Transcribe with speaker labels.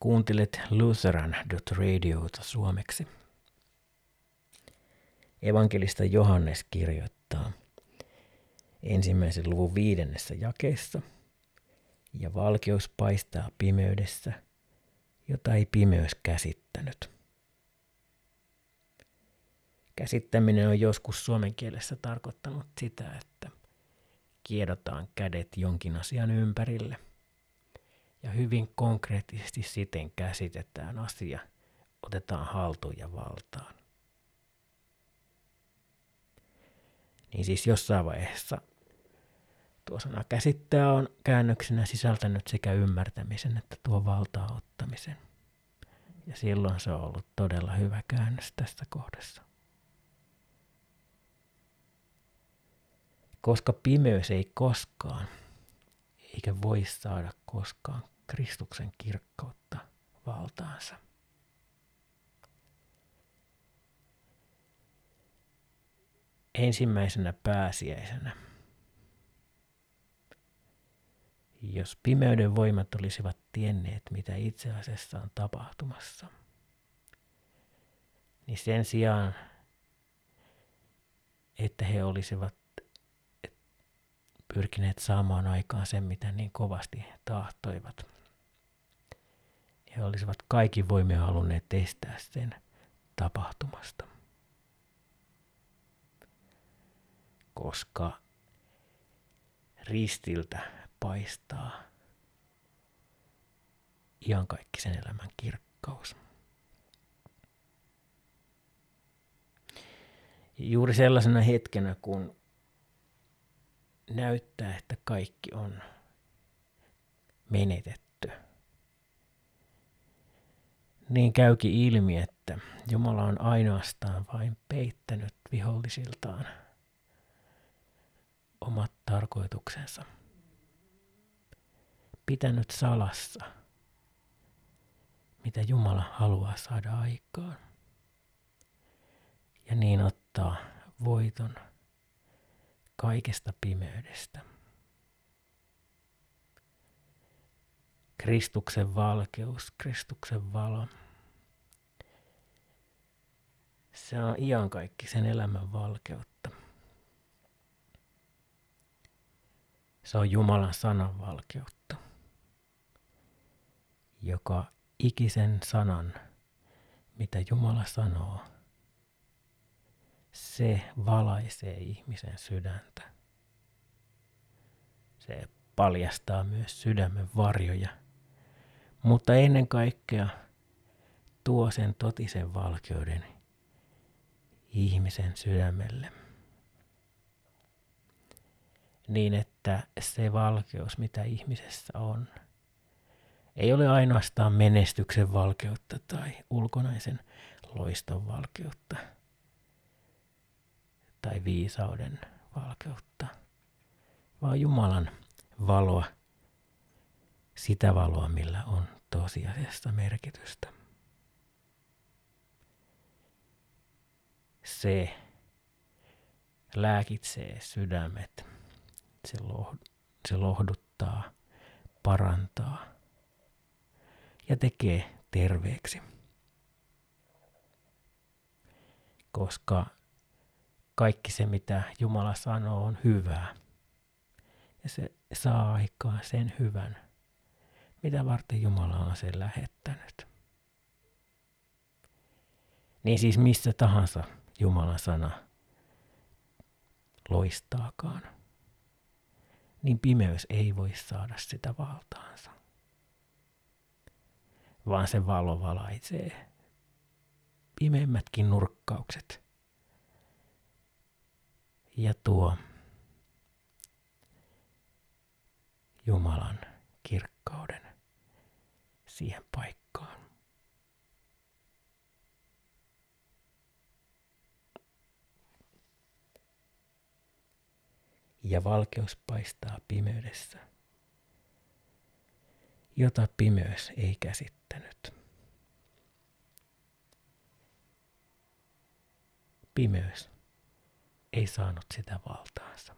Speaker 1: Kuuntelet Lutheran.radiota suomeksi. Evankelista Johannes kirjoittaa ensimmäisen luvun viidennessä jakeessa, ja valkeus paistaa pimeydessä, jota ei pimeys käsittänyt. Käsittäminen on joskus suomen kielessä tarkoittanut sitä, että kiedotaan kädet jonkin asian ympärille ja hyvin konkreettisesti siten käsitetään asia, otetaan haltuun ja valtaan. Niin siis jossain vaiheessa tuo sana käsittää on käännöksenä sisältänyt sekä ymmärtämisen että tuo valtaa ottamisen. Ja silloin se on ollut todella hyvä käännös tässä kohdassa. Koska pimeys ei koskaan eikä voi saada koskaan Kristuksen kirkkautta valtaansa. Ensimmäisenä pääsiäisenä. Jos pimeyden voimat olisivat tienneet, mitä itse asiassa on tapahtumassa, niin sen sijaan, että he olisivat pyrkineet saamaan aikaan sen, mitä niin kovasti tahtoivat. He olisivat kaikki voimia halunneet estää sen tapahtumasta. Koska ristiltä paistaa iankaikkisen elämän kirkkaus. Juuri sellaisena hetkenä, kun näyttää, että kaikki on menetetty. Niin käykin ilmi, että Jumala on ainoastaan vain peittänyt vihollisiltaan omat tarkoituksensa. Pitänyt salassa, mitä Jumala haluaa saada aikaan. Ja niin ottaa voiton kaikesta pimeydestä. Kristuksen valkeus, Kristuksen valo. Se on sen elämän valkeutta. Se on Jumalan sanan valkeutta, joka ikisen sanan, mitä Jumala sanoo, se valaisee ihmisen sydäntä. Se paljastaa myös sydämen varjoja, mutta ennen kaikkea tuo sen totisen valkeuden ihmisen sydämelle. Niin, että se valkeus, mitä ihmisessä on, ei ole ainoastaan menestyksen valkeutta tai ulkonaisen loiston valkeutta – tai viisauden valkeutta, vaan Jumalan valoa, sitä valoa, millä on tosiasiassa merkitystä. Se lääkitsee sydämet, se, lohd- se lohduttaa, parantaa ja tekee terveeksi. Koska kaikki se, mitä Jumala sanoo, on hyvää. Ja se saa aikaan sen hyvän, mitä varten Jumala on sen lähettänyt. Niin siis missä tahansa Jumalan sana loistaakaan, niin pimeys ei voi saada sitä valtaansa. Vaan se valo valaisee pimeimmätkin nurkkaukset – ja tuo Jumalan siihen paikkaan. Ja valkeus paistaa pimeydessä, jota pimeys ei käsittänyt. Pimeys ei saanut sitä valtaansa.